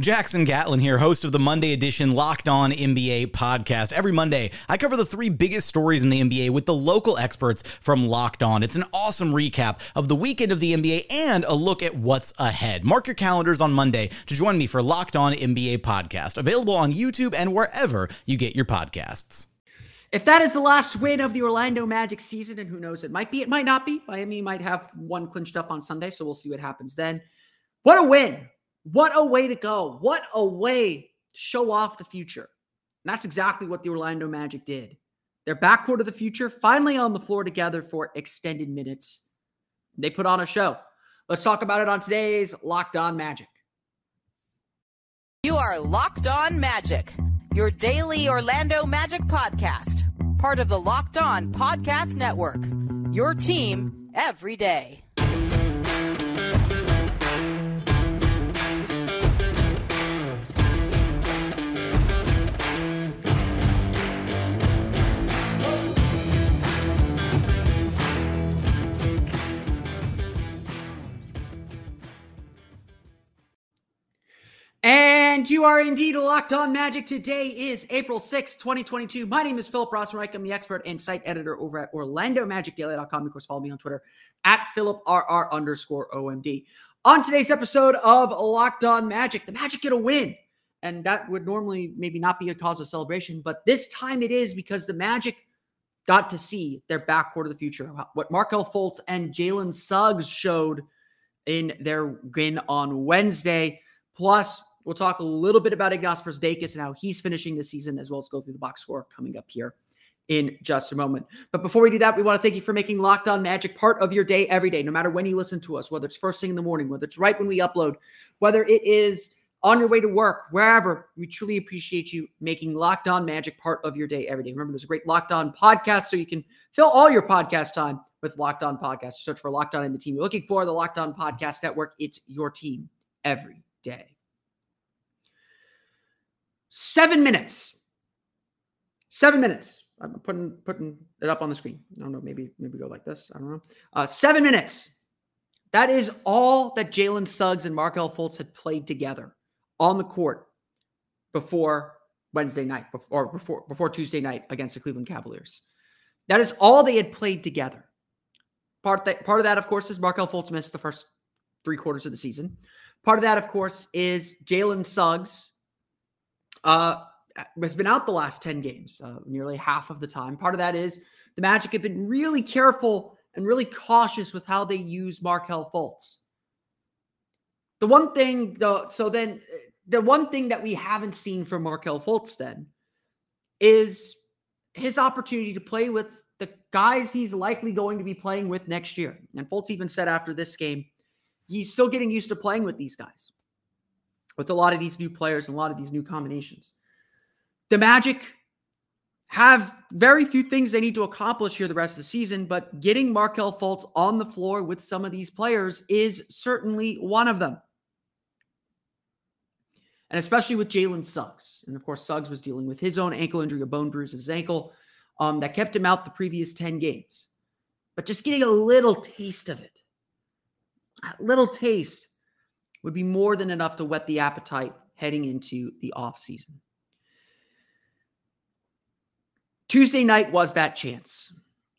Jackson Gatlin here, host of the Monday edition Locked On NBA podcast. Every Monday, I cover the three biggest stories in the NBA with the local experts from Locked On. It's an awesome recap of the weekend of the NBA and a look at what's ahead. Mark your calendars on Monday to join me for Locked On NBA podcast, available on YouTube and wherever you get your podcasts. If that is the last win of the Orlando Magic season, and who knows, it might be, it might not be. Miami might have one clinched up on Sunday, so we'll see what happens then. What a win! What a way to go. What a way to show off the future. And that's exactly what the Orlando Magic did. Their backcourt of the future finally on the floor together for extended minutes. They put on a show. Let's talk about it on today's Locked On Magic. You are Locked On Magic, your daily Orlando Magic podcast, part of the Locked On Podcast Network. Your team every day. And you are indeed locked on magic. Today is April 6th, 2022. My name is Philip Rossman-Reich. I'm the expert and site editor over at OrlandoMagicDaily.com. Of course, follow me on Twitter at PhilipRR underscore OMD. On today's episode of Locked On Magic, the Magic get a win. And that would normally maybe not be a cause of celebration, but this time it is because the Magic got to see their backcourt of the future. What Markelle Fultz and Jalen Suggs showed in their win on Wednesday. Plus, We'll talk a little bit about Ignas Brazdeikis and how he's finishing the season, as well as go through the box score coming up here in just a moment. But before we do that, we want to thank you for making Locked On Magic part of your day every day, no matter when you listen to us, whether it's first thing in the morning, whether it's right when we upload, whether it is on your way to work, wherever. We truly appreciate you making Locked On Magic part of your day every day. Remember, there's a great Locked On podcast, so you can fill all your podcast time with Locked On Podcast. Search for Locked On in the team you're looking for, the Locked On Podcast Network. It's your team every day. Seven minutes. Seven minutes. I'm putting putting it up on the screen. I don't know. Maybe maybe go like this. I don't know. Uh, seven minutes. That is all that Jalen Suggs and Markelle Fultz had played together on the court before Wednesday night, or before before Tuesday night against the Cleveland Cavaliers. That is all they had played together. Part that part of that, of course, is Markelle Fultz missed the first three quarters of the season. Part of that, of course, is Jalen Suggs uh, has been out the last 10 games, uh, nearly half of the time. Part of that is the Magic have been really careful and really cautious with how they use Markelle Fultz. The one thing, though, so then the one thing that we haven't seen from Markelle Fultz then is his opportunity to play with the guys he's likely going to be playing with next year. And Fultz even said after this game, he's still getting used to playing with these guys with a lot of these new players and a lot of these new combinations. The Magic have very few things they need to accomplish here the rest of the season, but getting Markelle Fultz on the floor with some of these players is certainly one of them. And especially with Jalen Suggs. And of course, Suggs was dealing with his own ankle injury, a bone bruise in his ankle um, that kept him out the previous 10 games. But just getting a little taste of it, a little taste would be more than enough to whet the appetite heading into the offseason. Tuesday night was that chance.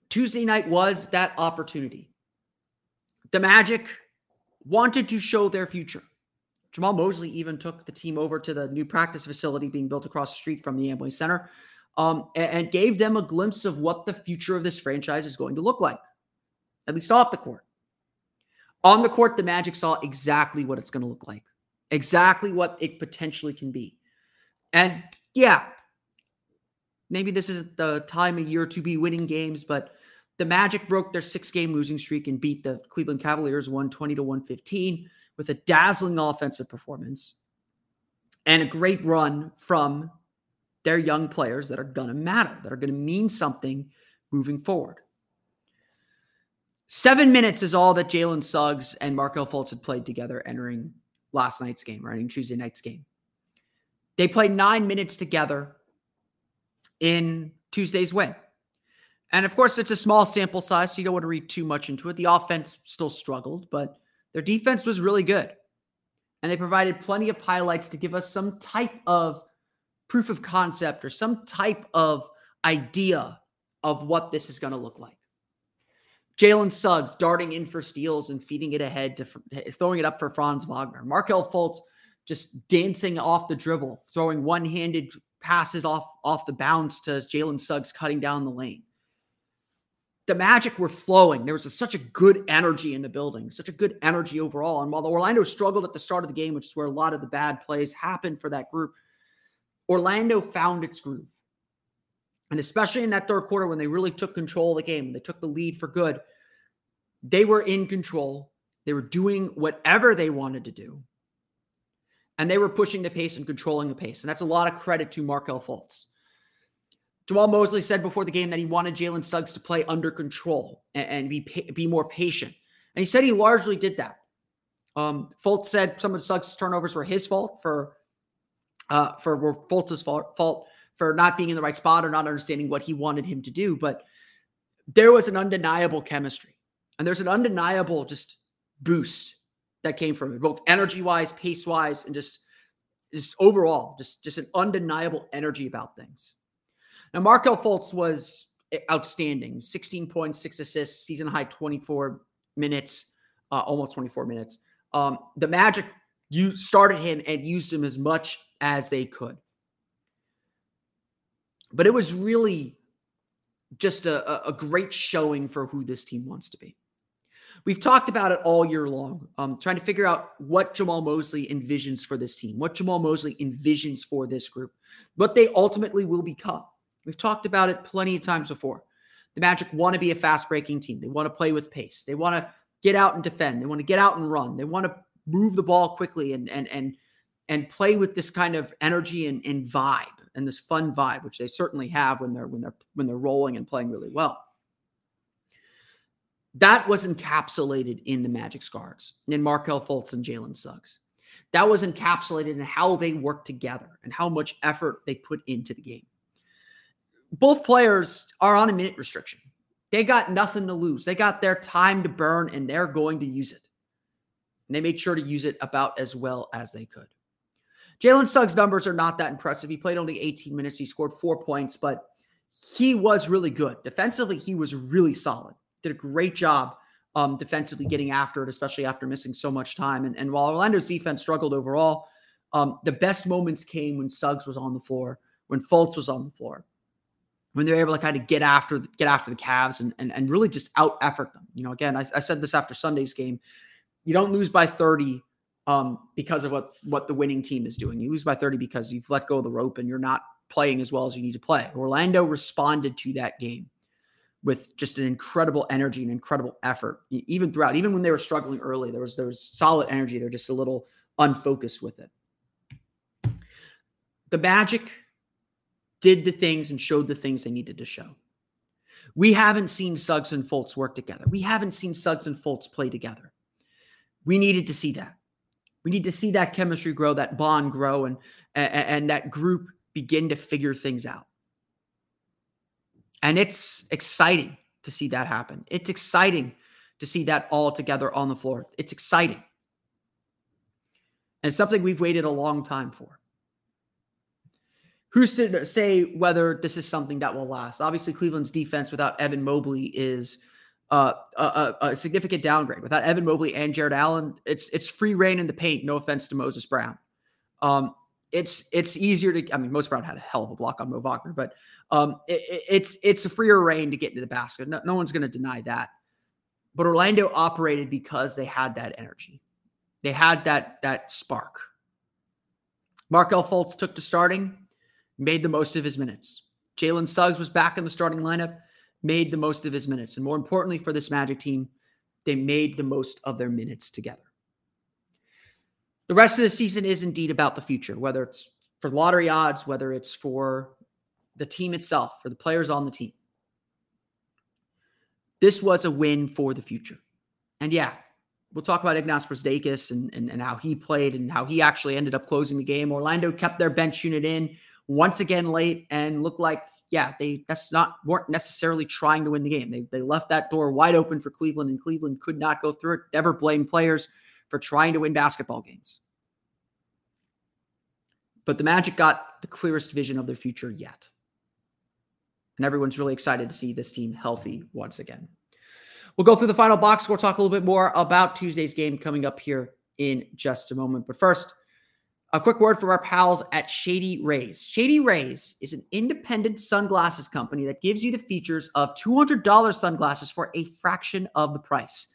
Tuesday night was that opportunity. The Magic wanted to show their future. Jamahl Mosley even took the team over to the new practice facility being built across the street from the Amway Center um, and, and gave them a glimpse of what the future of this franchise is going to look like, at least off the court. On the court, the Magic saw exactly what it's going to look like, exactly what it potentially can be. And yeah, maybe this isn't the time of year to be winning games, but the Magic broke their six game losing streak and beat the Cleveland Cavaliers 120 to 115 with a dazzling offensive performance and a great run from their young players that are going to matter, that are going to mean something moving forward. Seven minutes is all that Jalen Suggs and Markelle Fultz had played together entering last night's game, entering Tuesday night's game. They played nine minutes together in Tuesday's win. And of course, it's a small sample size, so you don't want to read too much into it. The offense still struggled, but their defense was really good. And they provided plenty of highlights to give us some type of proof of concept or some type of idea of what this is going to look like. Jalen Suggs darting in for steals and feeding it ahead to throwing it up for Franz Wagner. Markelle Fultz just dancing off the dribble, throwing one-handed passes off off the bounce to Jalen Suggs cutting down the lane. The Magic were flowing. There was a, such a good energy in the building, such a good energy overall. And while the Orlando struggled at the start of the game, which is where a lot of the bad plays happened for that group, Orlando found its groove. And especially in that third quarter when they really took control of the game, they took the lead for good, they were in control. They were doing whatever they wanted to do. And they were pushing the pace and controlling the pace. And that's a lot of credit to Markelle Fultz. Jamahl Mosley said before the game that he wanted Jalen Suggs to play under control and, and be be more patient. And he said he largely did that. Um, Fultz said some of Suggs' turnovers were his fault for uh, for were Fultz's fault, fault for not being in the right spot or not understanding what he wanted him to do. But there was an undeniable chemistry, and there's an undeniable just boost that came from it, both energy wise, pace wise, and just just overall, just just an undeniable energy about things. Now, Markelle Fultz was outstanding 16 points, six assists, season high 24 minutes, uh, almost 24 minutes. Um, the Magic you started him and used him as much as they could. But it was really just a, a great showing for who this team wants to be. We've talked about it all year long, um, trying to figure out what Jamahl Mosley envisions for this team, what Jamahl Mosley envisions for this group, what they ultimately will become. We've talked about it plenty of times before. The Magic want to be a fast breaking team. They want to play with pace. They want to get out and defend. They want to get out and run. They want to move the ball quickly and and and and play with this kind of energy and, and vibe and this fun vibe, which they certainly have when they're when they're when they're rolling and playing really well. That was encapsulated in the Magic Scars, in Markelle Fultz and Jalen Suggs. That was encapsulated in how they work together and how much effort they put into the game both players are on a minute restriction. They got nothing to lose. They got their time to burn and they're going to use it. And they made sure to use it about as well as they could. Jalen Suggs' numbers are not that impressive. He played only 18 minutes. He scored four points, but he was really good. Defensively, he was really solid. Did a great job um, defensively getting after it, especially after missing so much time. And, and while Orlando's defense struggled overall, um, the best moments came when Suggs was on the floor, when Fultz was on the floor when they're able to kind of get after get after the Cavs and and, and really just out effort them. You know, again, I, I, said this after Sunday's game. You don't lose by 30 um, because of what what the winning team is doing. You lose by 30 because you've let go of the rope and you're not playing as well as you need to play. Orlando responded to that game with just an incredible energy and incredible effort. Even throughout, even when they were struggling early, there was there was solid energy. They're just a little unfocused with it. The Magic did the things and showed the things they needed to show. We haven't seen Suggs and Fultz work together. We haven't seen Suggs and Fultz play together. We needed to see that. We need to see that chemistry grow, that bond grow, and, and, and that group begin to figure things out. And it's exciting to see that happen. It's exciting to see that all together on the floor. It's exciting. And it's something we've waited a long time for. who's to say whether this is something that will last? Obviously, Cleveland's defense without Evan Mobley is a, a, significant downgrade. Without Evan Mobley and Jarrett Allen, it's it's free reign in the paint. No offense to Moses Brown. Um, it's it's easier to. I mean, Moses Brown had a hell of a block on Mo Wagner, but um, it, it's it's a freer reign to get into the basket. No, no one's going to deny that. But Orlando operated because they had that energy. They had that that spark. Markelle Fultz took to starting, made the most of his minutes. Jalen Suggs was back in the starting lineup, made the most of his minutes. And more importantly for this Magic team, they made the most of their minutes together. The rest of the season is indeed about the future, whether it's for lottery odds, whether it's for the team itself, for the players on the team. This was a win for the future. And yeah, we'll talk about Ignas Brazdeikis and, and, and how he played and how he actually ended up closing the game. Orlando kept their bench unit in once again late and looked like, yeah, they that's not weren't necessarily trying to win the game. They they left that door wide open for Cleveland, and Cleveland could not go through it. Never blame players for trying to win basketball games. But the Magic got the clearest vision of their future yet. And everyone's really excited to see this team healthy once again. We'll go through the final box score, talk a little bit more about Tuesday's game coming up here in just a moment. But first, a quick word from our pals at Shady Rays. Shady Rays is an independent sunglasses company that gives you the features of $200 sunglasses for a fraction of the price.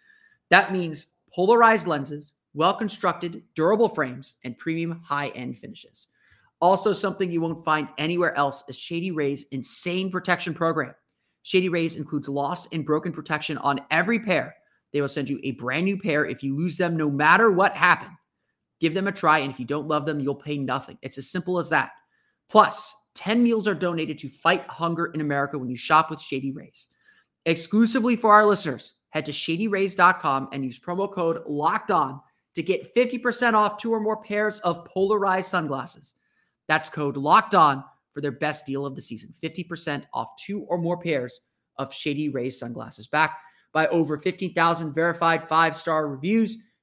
That means polarized lenses, well constructed, durable frames, and premium high end finishes. Also, something you won't find anywhere else is Shady Rays' insane protection program. Shady Rays includes lost and broken protection on every pair. They will send you a brand new pair if you lose them, no matter what happened. Give them a try, and if you don't love them, you'll pay nothing. It's as simple as that. Plus, 10 meals are donated to fight hunger in America when you shop with Shady Rays. Exclusively for our listeners, head to shadyrays.com and use promo code LOCKED ON to get 50% off two or more pairs of polarized sunglasses. That's code locked on for their best deal of the season 50% off two or more pairs of Shady Rays sunglasses. Back by over 15,000 verified five star reviews.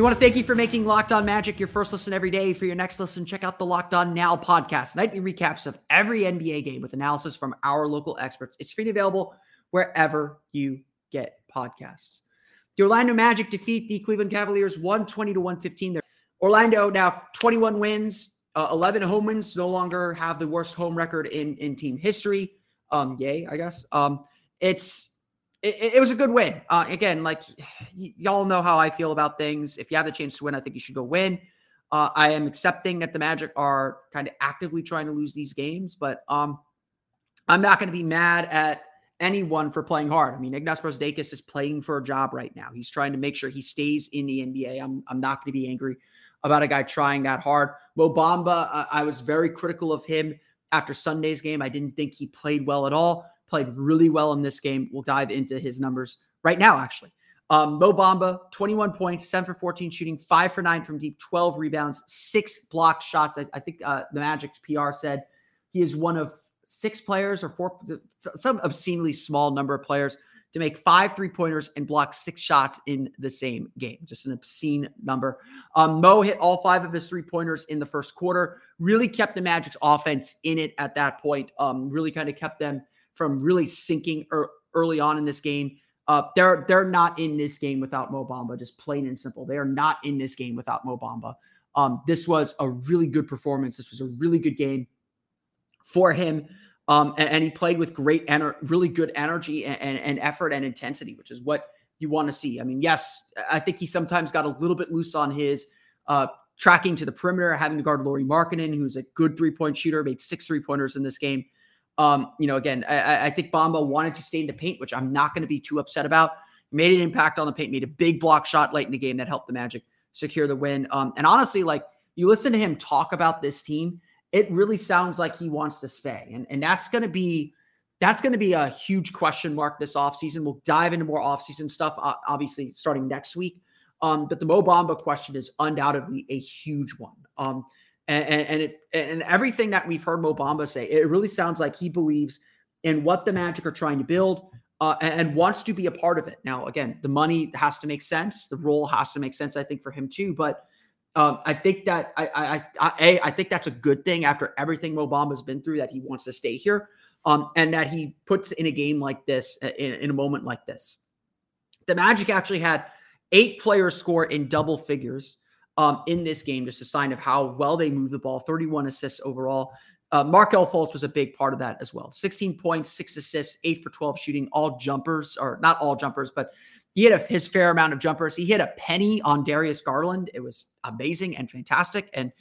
We want to thank you for making Locked On Magic your first listen every day. For your next listen, check out the Locked On Now podcast, nightly recaps of every NBA game with analysis from our local experts. It's free and available wherever you get podcasts. The Orlando Magic defeat the Cleveland Cavaliers 120 to 115. They're Orlando now 21 wins, uh, 11 home wins, no longer have the worst home record in, in team history. Um, yay, I guess. Um, it's it, it was a good win. Uh, again, like y- y'all know how I feel about things. If you have the chance to win, I think you should go win. Uh, I am accepting that the Magic are kind of actively trying to lose these games, but um, I'm not going to be mad at anyone for playing hard. I mean, Ignas Brazdeikis is playing for a job right now. He's trying to make sure he stays in the NBA. I'm, I'm not going to be angry about a guy trying that hard. Mo Bamba, uh, I was very critical of him after Sunday's game. I didn't think he played well at all played really well in this game. We'll dive into his numbers right now, actually. Um, Mo Bamba, 21 points, 7 for 14 shooting, 5 for 9 from deep, 12 rebounds, 6 blocked shots. I, I think uh, the Magic's PR said he is one of six players or four, some obscenely small number of players to make five three pointers and block six shots in the same game. Just an obscene number. Um, Mo hit all five of his three pointers in the first quarter, really kept the Magic's offense in it at that point, um, really kind of kept them from really sinking er- early on in this game. Uh, they're they're not in this game without Mo Bamba, just plain and simple. They are not in this game without Mo Bamba. Um, this was a really good performance. This was a really good game for him. Um, and, and, he played with great, ener- really good energy and, and, and, effort and intensity, which is what you want to see. I mean, yes, I think he sometimes got a little bit loose on his uh, tracking to the perimeter, having to guard Lauri Markkanen, who's a good three point shooter, made six three pointers in this game. Um, you know, again, I, I, think Bamba wanted to stay in the paint, which I'm not going to be too upset about. Made an impact on the paint, made a big block shot late in the game that helped the Magic secure the win. Um, and honestly, like you listen to him talk about this team, it really sounds like he wants to stay. And, and that's going to be that's going to be a huge question mark this offseason. We'll dive into more offseason stuff, obviously, starting next week. Um, but the Mo Bamba question is undoubtedly a huge one. Um, and, and, it and everything that we've heard Mo Bamba say, it really sounds like he believes in what the Magic are trying to build uh, and, wants to be a part of it. Now, again, the money has to make sense. The role has to make sense, I think, for him too. But um, I think that I, I, I, a, I think that's a good thing after everything Mo Bamba's been through that he wants to stay here, um, and that he puts in a game like this, in, in a moment like this. The Magic actually had eight players score in double figures um, in this game, just a sign of how well they move the ball. 31 assists overall. Uh, Markelle Fultz was a big part of that as well. 16 points, six assists, eight for 12 shooting, all jumpers, or not all jumpers, but he had a, his fair amount of jumpers. He hit a penny on Darius Garland. It was amazing and fantastic, and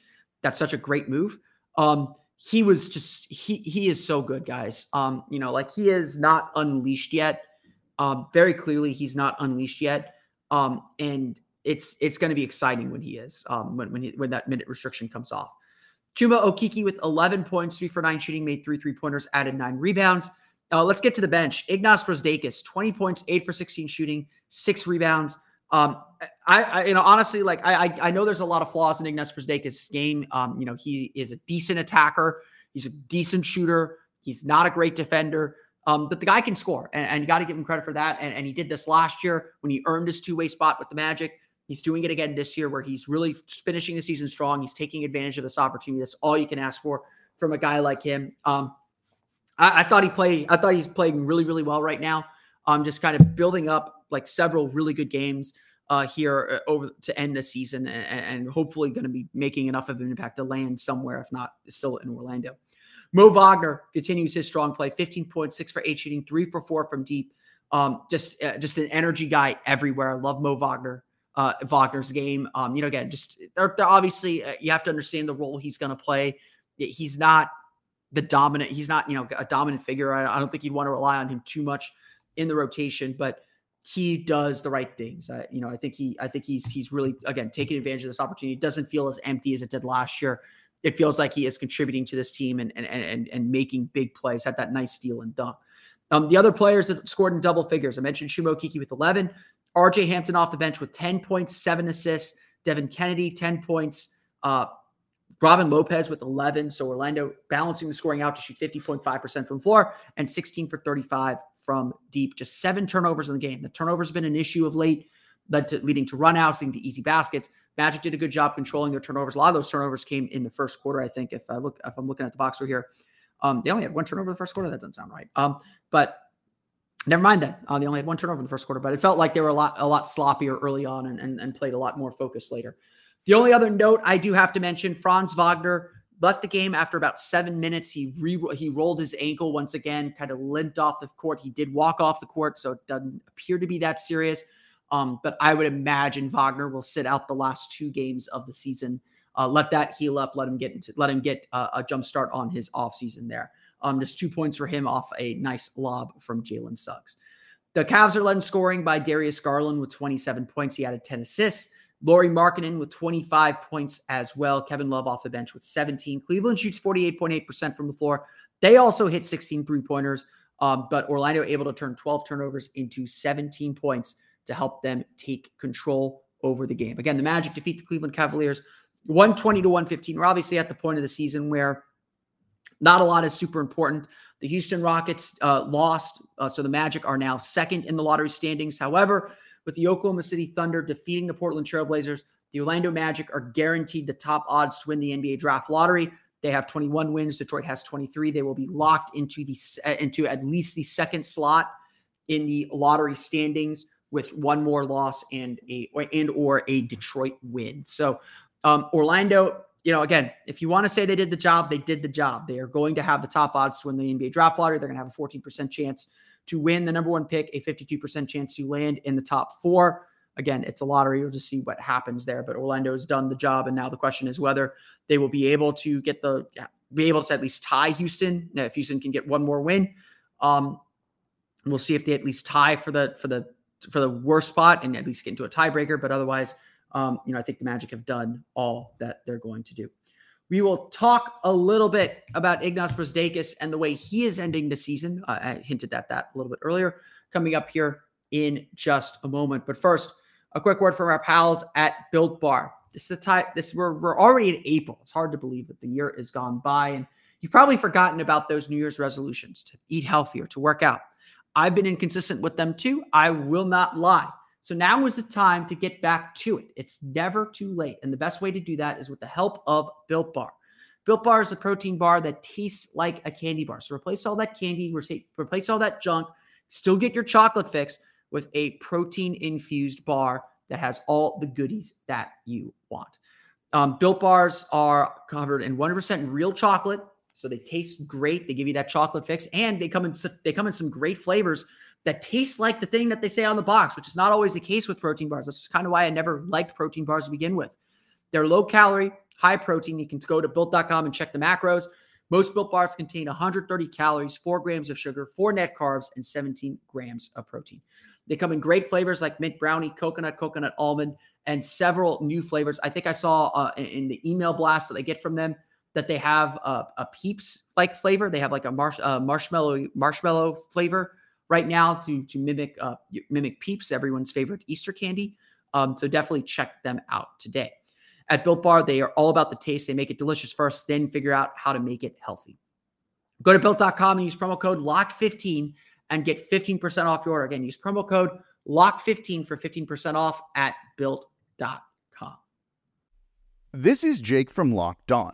that's such a great move. Um, he was just he he is so good, guys. Um, you know, like he is not unleashed yet. Um, very clearly, he's not unleashed yet. Um, and it's it's going to be exciting when he is. Um, when when he, when that minute restriction comes off. Chuma Okeke with 11 points, three for nine shooting, made three three pointers, added nine rebounds. Uh, let's get to the bench. Ignas Brazdeikis, 20 points, eight for 16 shooting, six rebounds. Um, I, I, you know, honestly, like I, I, know there's a lot of flaws in Ignas Brazdeikis' game. Um, you know, he is a decent attacker. He's a decent shooter. He's not a great defender. Um, but the guy can score, and, and you got to give him credit for that. And, and he did this last year when he earned his two-way spot with the Magic. He's doing it again this year, where he's really finishing the season strong. He's taking advantage of this opportunity. That's all you can ask for from a guy like him. Um, I, I, thought he played. I thought he's playing really, really well right now. Um, just kind of building up like several really good games uh, here uh, over to end the season, and, and hopefully going to be making enough of an impact to land somewhere, if not still in Orlando. Mo Wagner continues his strong play, 15.6 for eight shooting, three for four from deep. Um, just uh, just an energy guy everywhere. I love Mo Wagner. Uh, Wagner's game. Um, you know, again, just they're, they're obviously uh, you have to understand the role he's going to play. He's not the dominant. He's not, you know, a dominant figure. I, I don't think you'd want to rely on him too much in the rotation, but he does the right things. Uh, you know, I think he, I think he's, he's really again taking advantage of this opportunity. It doesn't feel as empty as it did last year. It feels like he is contributing to this team and and and and making big plays. Had that nice steal and dunk. Um, the other players that scored in double figures. I mentioned Chuma Okeke with 11, RJ Hampton off the bench with 10 points, seven assists, Devin Cannady, 10 points, uh, Robin Lopez with 11. So Orlando balancing the scoring out to shoot 50.5% from floor and 16 for 35 from deep. Just seven turnovers in the game. The turnovers have been an issue of late, led to leading to runouts, leading to easy baskets. Magic did a good job controlling their turnovers. A lot of those turnovers came in the first quarter. I think if I look, if I'm looking at the box here, um, they only had one turnover the first quarter. That doesn't sound right. Um, but never mind that. Uh, they only had one turnover in the first quarter, but it felt like they were a lot, a lot sloppier early on and, and, and played a lot more focused later. The only other note I do have to mention Franz Wagner left the game after about seven minutes. He re- he rolled his ankle once again, kind of limped off the court. He did walk off the court, so it doesn't appear to be that serious. Um, but I would imagine Wagner will sit out the last two games of the season. Uh, let that heal up. Let him get into, let him get uh, a jump start on his offseason there. Um, just two points for him off a nice lob from Jalen Suggs. The Cavs are led in scoring by Darius Garland with 27 points. He added 10 assists. Lauri Markkanen with 25 points as well. Kevin Love off the bench with 17. Cleveland shoots 48.8% from the floor. They also hit 16 three pointers, um, but Orlando able to turn 12 turnovers into 17 points to help them take control over the game. Again, the Magic defeat the Cleveland Cavaliers 120 to 115. We're obviously at the point of the season where not a lot is super important. The Houston Rockets uh, lost, uh, so the Magic are now second in the lottery standings. However, with the Oklahoma City Thunder defeating the Portland Trailblazers, the Orlando Magic are guaranteed the top odds to win the NBA draft lottery. They have 21 wins. Detroit has 23. They will be locked into the uh, into at least the second slot in the lottery standings with one more loss and a and or a Detroit win. So um, Orlando, you know, again, if you want to say they did the job, they did the job. They are going to have the top odds to win the NBA draft lottery. They're going to have a 14% chance to win the number one pick, a 52% chance to land in the top four. Again, it's a lottery. We'll just see what happens there. But Orlando has done the job, and now the question is whether they will be able to get the be able to at least tie Houston. Now, if Houston can get one more win, um, we'll see if they at least tie for the for the for the worst spot and at least get into a tiebreaker. But otherwise, um, you know, I think the Magic have done all that they're going to do. We will talk a little bit about Ignas Brazdeikis and the way he is ending the season. Uh, I hinted at that a little bit earlier, coming up here in just a moment. But first, a quick word from our pals at Built Bar. This is the time. This we're we're already in April. It's hard to believe that the year is gone by, and you've probably forgotten about those New Year's resolutions to eat healthier, to work out. I've been inconsistent with them too. I will not lie. So now is the time to get back to it. It's never too late. And the best way to do that is with the help of Built Bar. Built Bar is a protein bar that tastes like a candy bar. So replace all that candy, replace all that junk, still get your chocolate fix with a protein infused bar that has all the goodies that you want. Um, Built Bars are covered in 100% real chocolate, so they taste great. They give you that chocolate fix, and they come in they come in some great flavors that tastes like the thing that they say on the box, which is not always the case with protein bars. That's kind of why I never liked protein bars to begin with. They're low calorie, high protein. You can go to built.com and check the macros. Most built bars contain 130 calories, 4 grams of sugar, 4 net carbs, and 17 grams of protein. They come in great flavors like mint brownie, coconut, coconut almond, and several new flavors. I think I saw uh, in the email blast that I get from them that they have a, a peeps like flavor. They have like a marsh, uh, marshmallow marshmallow flavor right now to to mimic uh, mimic Peeps, everyone's favorite Easter candy. Um, so definitely check them out today. At Built Bar, they are all about the taste. They make it delicious first, then figure out how to make it healthy. Go to built.com and use promo code LOCK15 and get 15% off your order. Again, use promo code LOCK15 for 15% off at built.com. This is Jake from Locked On.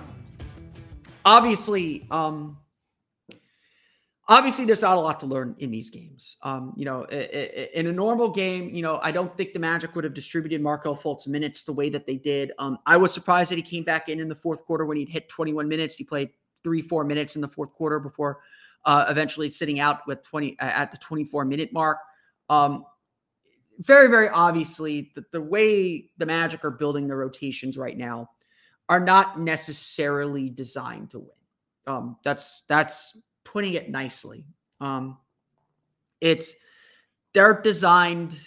obviously, um, obviously, there's not a lot to learn in these games. Um, you know, in a normal game, you know, I don't think the Magic would have distributed Markelle Fultz minutes the way that they did. Um, I was surprised that he came back in in the fourth quarter when he'd hit 21 minutes. He played three, four minutes in the fourth quarter before uh, eventually sitting out with 20 uh, at the 24 minute mark. Um, very, very obviously, the, the way the Magic are building the rotations right now are not necessarily designed to win. Um, that's that's putting it nicely. Um, it's they're designed.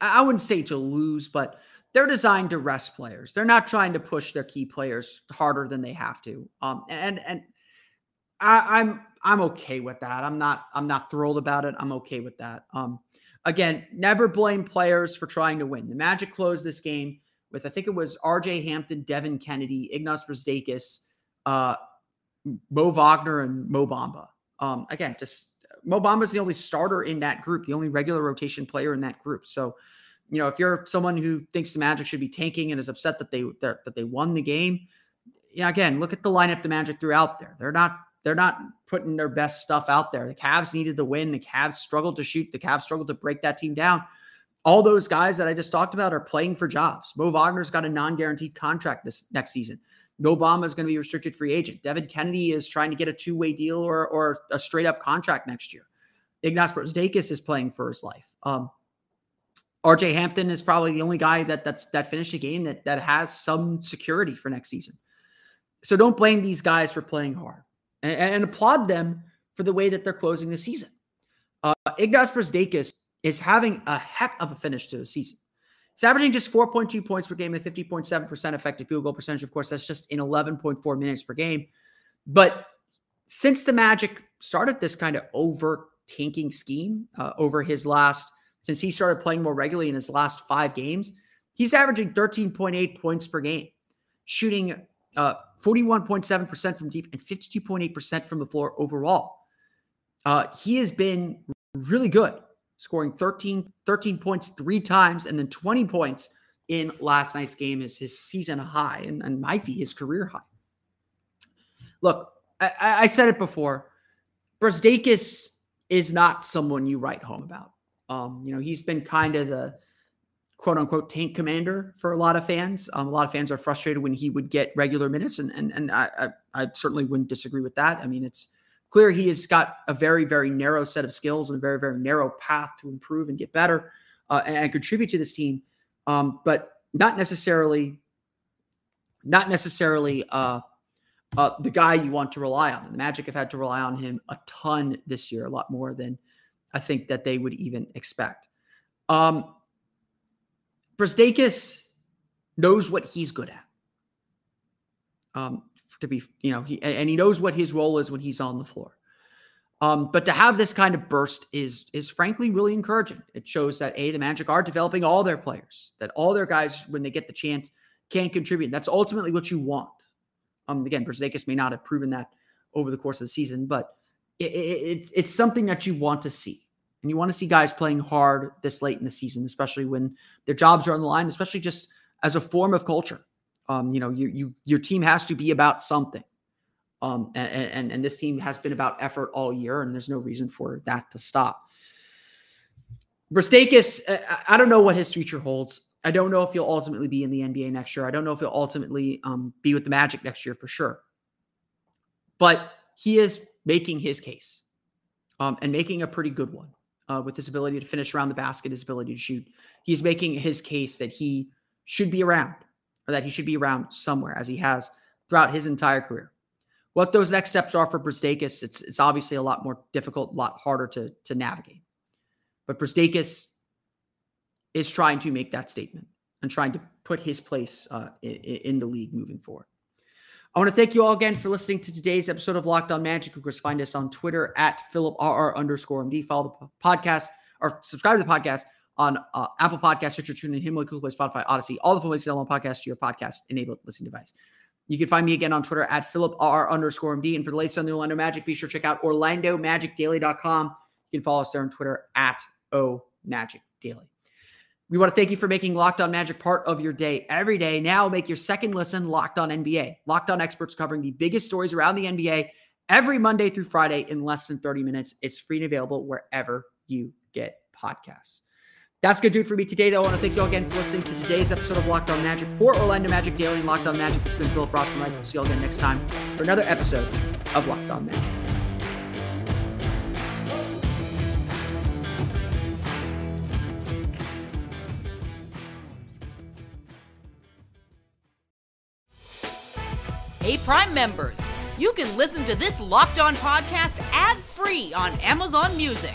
I wouldn't say to lose, but they're designed to rest players. They're not trying to push their key players harder than they have to. Um, and and I, I'm I'm okay with that. I'm not I'm not thrilled about it. I'm okay with that. Um, again, never blame players for trying to win. The Magic closed this game with I think it was R.J. Hampton, Devin Cannady, Ignas Brazdeikis, uh, Mo Wagner and Mo Bamba. Um, again, just Mo Bamba is the only starter in that group, the only regular rotation player in that group. So, you know, if you're someone who thinks the Magic should be tanking and is upset that they that they won the game, yeah, again, look at the lineup the Magic threw out there. They're not they're not putting their best stuff out there. The Cavs needed the win. The Cavs struggled to shoot. The Cavs struggled to break that team down. All those guys that I just talked about are playing for jobs. Mo Wagner's got a non-guaranteed contract this next season. Mo Bamba is going to be restricted free agent. Devin Cannady is trying to get a two-way deal or, or a straight-up contract next year. Ignas Brazdeikis is playing for his life. Um, RJ Hampton is probably the only guy that that's that finished a game that that has some security for next season. So don't blame these guys for playing hard and, and applaud them for the way that they're closing the season. Uh, Ignas Brazdeikis is having a heck of a finish to the season. He's averaging just 4.2 points per game and 50.7% effective field goal percentage. Of course, that's just in 11.4 minutes per game. But since the Magic started this kind of over tanking scheme uh, over his last, since he started playing more regularly in his last five games, he's averaging 13.8 points per game, shooting uh, 41.7% from deep and 52.8% from the floor overall. Uh, he has been really good, scoring 13, 13 points three times and then 20 points in last night's game is his season high and, and might be his career high. Look, I, I said it before. Brazdeikis is not someone you write home about. Um, you know, he's been kind of the quote unquote tank commander for a lot of fans. Um, a lot of fans are frustrated when he would get regular minutes, and and and I, I, I certainly wouldn't disagree with that. I mean, it's clear he has got a very very narrow set of skills and a very very narrow path to improve and get better uh, and, and, contribute to this team, um, but not necessarily not necessarily uh, uh, the guy you want to rely on. The Magic have had to rely on him a ton this year, a lot more than I think that they would even expect. Um, Brazdeikis knows what he's good at. Um, to be, you know, he and he knows what his role is when he's on the floor. Um, but to have this kind of burst is is frankly really encouraging. It shows that a the Magic are developing all their players, that all their guys, when they get the chance, can contribute. That's ultimately what you want. Um, again, Brazdeikis may not have proven that over the course of the season, but it, it, it's something that you want to see. And you want to see guys playing hard this late in the season, especially when their jobs are on the line, especially just as a form of culture. Um, you know, you, you your team has to be about something. Um, and, and and this team has been about effort all year, and there's no reason for that to stop. Brazdeikis, I don't know what his future holds. I don't know if he'll ultimately be in the NBA next year. I don't know if he'll ultimately um, be with the Magic next year for sure. But he is making his case um, and making a pretty good one uh, with his ability to finish around the basket, his ability to shoot. He's making his case that he should be around or that he should be around somewhere as he has throughout his entire career. What those next steps are for Brazdeikis, it's it's obviously a lot more difficult, a lot harder to to navigate. But Brazdeikis is trying to make that statement and trying to put his place uh, in, in the league moving forward. I want to thank you all again for listening to today's episode of Locked On Magic. Of course, find us on Twitter at PhilipRR underscore MD. Follow the podcast or subscribe to the podcast on uh, Apple Podcasts, Stitcher, TuneIn, Himalaya, Google Play, Spotify, Audacy, all the fun ways places on podcast to your podcast enabled listening device. You can find me again on Twitter at PhilipRR underscore MD. And for the latest on the Orlando Magic, be sure to check out OrlandoMagicDaily.com. You can follow us there on Twitter at O Magic Daily. We want to thank you for making Locked On Magic part of your day every day. Now make your second listen Locked On NBA. Locked On experts covering the biggest stories around the NBA every Monday through Friday in less than 30 minutes. It's free and available wherever you get podcasts. That's good, dude, for me today, though. I want to thank you all again for listening to today's episode of Locked On Magic for Orlando Magic Daily and Locked On Magic. This has been Philip Ross from We'll see you all again next time for another episode of Locked On Magic. Hey, Prime members, you can listen to this Locked On podcast ad free on Amazon Music.